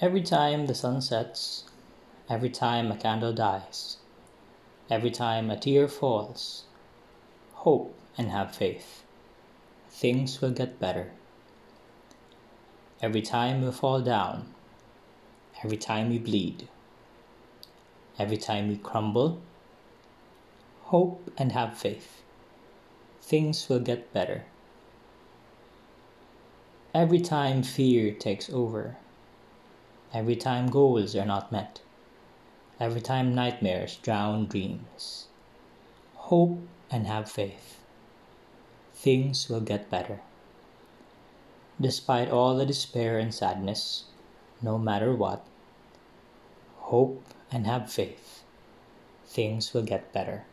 Every time the sun sets, every time a candle dies, every time a tear falls, hope and have faith. Things will get better. Every time we fall down, every time we bleed, every time we crumble, hope and have faith. Things will get better. Every time fear takes over, every time goals are not met, every time nightmares drown dreams, hope and have faith. Things will get better. Despite all the despair and sadness, no matter what, hope and have faith. Things will get better.